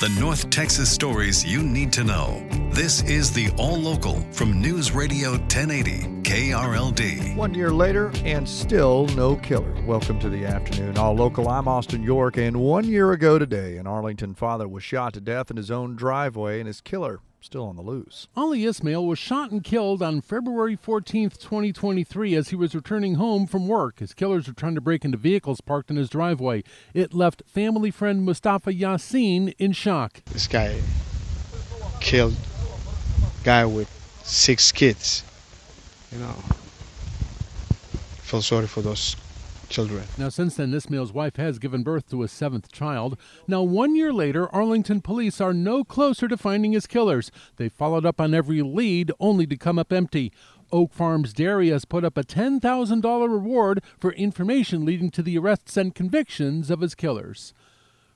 The North Texas stories you need to know. This is the All Local from News Radio 1080 KRLD. One year later, and still no killer. Welcome to the afternoon. All Local, I'm Austin York, and one year ago today, an Arlington father was shot to death in his own driveway, and his killer still on the loose. Ali Ismail was shot and killed on February 14, 2023, as he was returning home from work. His killers were trying to break into vehicles parked in his driveway. It left family friend Mustafa Yassin in shock. This guy killed guy with six kids. You know, I feel sorry for those children. Now, since then, Ismail's wife has given birth to a seventh child. Now, one year later, Arlington police are no closer to finding his killers. They followed up on every lead, only to come up empty. Oak Farms Dairy has put up a $10,000 reward for information leading to the arrests and convictions of his killers.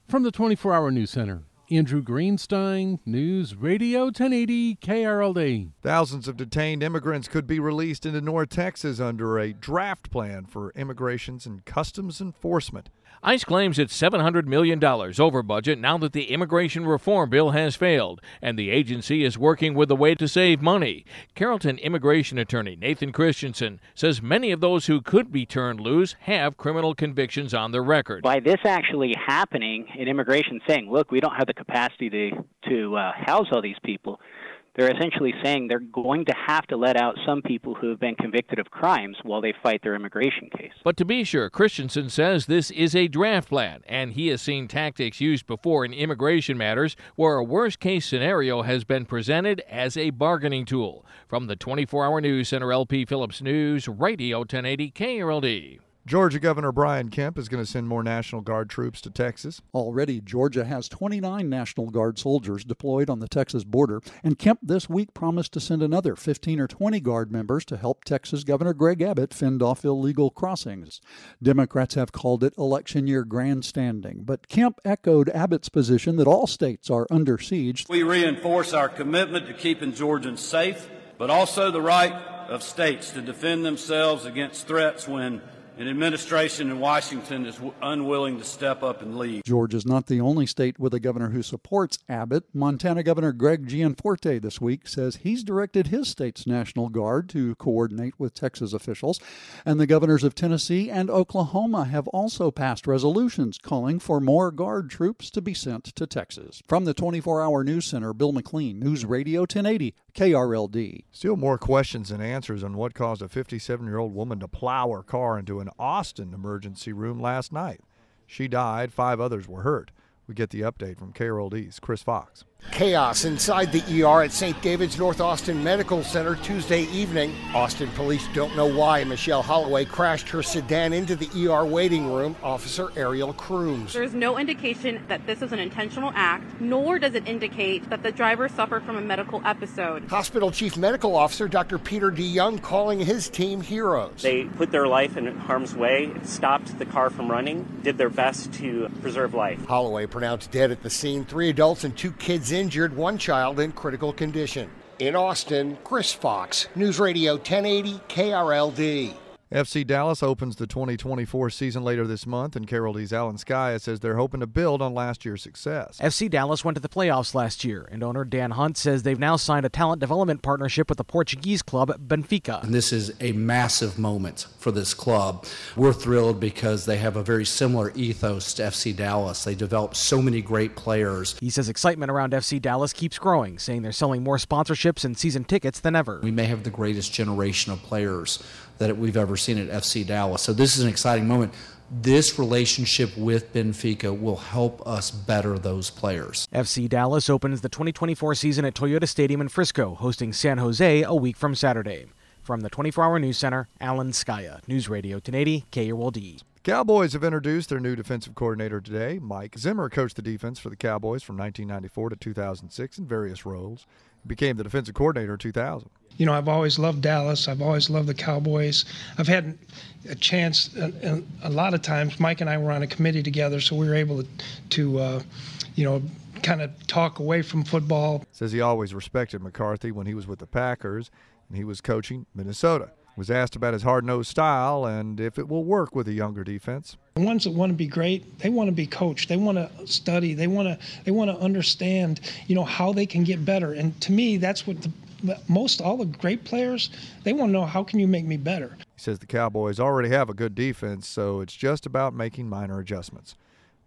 From the 24 Hour News Center, Andrew Greenstein, News Radio 1080 KRLD. Thousands of detained immigrants could be released into North Texas under a draft plan for immigrations and customs enforcement. ICE claims it's $700 million over budget now that the immigration reform bill has failed, and the agency is working with a way to save money. Carrollton immigration attorney Nathan Christensen says many of those who could be turned loose have criminal convictions on their record. By this actually happening, and immigration saying, look, we don't have the capacity to, to uh, house all these people, they're essentially saying they're going to have to let out some people who have been convicted of crimes while they fight their immigration case. But to be sure, Christensen says this is a draft plan, and he has seen tactics used before in immigration matters where a worst case scenario has been presented as a bargaining tool. From the 24 hour news center, LP Phillips News, Radio 1080 KRLD. Georgia Governor Brian Kemp is going to send more National Guard troops to Texas. Already, Georgia has 29 National Guard soldiers deployed on the Texas border, and Kemp this week promised to send another 15 or 20 Guard members to help Texas Governor Greg Abbott fend off illegal crossings. Democrats have called it election year grandstanding, but Kemp echoed Abbott's position that all states are under siege. We reinforce our commitment to keeping Georgians safe, but also the right of states to defend themselves against threats when an administration in Washington is unwilling to step up and lead. Georgia is not the only state with a governor who supports Abbott. Montana Governor Greg Gianforte this week says he's directed his state's National Guard to coordinate with Texas officials. And the governors of Tennessee and Oklahoma have also passed resolutions calling for more Guard troops to be sent to Texas. From the 24 hour news center, Bill McLean, News Radio 1080, KRLD. Still more questions and answers on what caused a 57 year old woman to plow her car into an Austin emergency room last night. She died, five others were hurt. We get the update from KRLD's Chris Fox. Chaos inside the ER at St. David's North Austin Medical Center Tuesday evening. Austin police don't know why Michelle Holloway crashed her sedan into the ER waiting room. Officer Ariel Crooms. There is no indication that this is an intentional act, nor does it indicate that the driver suffered from a medical episode. Hospital Chief Medical Officer Dr. Peter DeYoung calling his team heroes. They put their life in harm's way, stopped the car from running, did their best to preserve life. Holloway pronounced dead at the scene. Three adults and two kids injured, one child in critical condition. In Austin, Chris Fox, News Radio 1080 KRLD. FC Dallas opens the 2024 season later this month, and KRLD's Alan Skya says they're hoping to build on last year's success. FC Dallas went to the playoffs last year, and owner Dan Hunt says they've now signed a talent development partnership with the Portuguese club Benfica. And this is a massive moment for this club. We're thrilled because they have a very similar ethos to FC Dallas. They develop so many great players. He says excitement around FC Dallas keeps growing, saying they're selling more sponsorships and season tickets than ever. We may have the greatest generation of players that we've ever seen at FC Dallas. So this is an exciting moment. This relationship with Benfica will help us better those players. FC Dallas opens the 2024 season at Toyota Stadium in Frisco, hosting San Jose a week from Saturday. From the 24 Hour News Center, Alan Skaya, News Radio 1080, KRLD. Cowboys have introduced their new defensive coordinator today. Mike Zimmer coached the defense for the Cowboys from 1994 to 2006 in various roles. He became the defensive coordinator in 2000. You know, I've always loved Dallas. I've always loved the Cowboys. I've had a chance, a, a lot of times, Mike and I were on a committee together, so we were able to, to uh, you know, kind of talk away from football. Says he always respected McCarthy when he was with the Packers and he was coaching Minnesota. Was asked about his hard nosed style and if it will work with a younger defense. The ones that want to be great, they want to be coached. They want to study. They want to they want to understand, you know, how they can get better. And to me, that's what the most all the great players they want to know how can you make me better. He says the Cowboys already have a good defense, so it's just about making minor adjustments.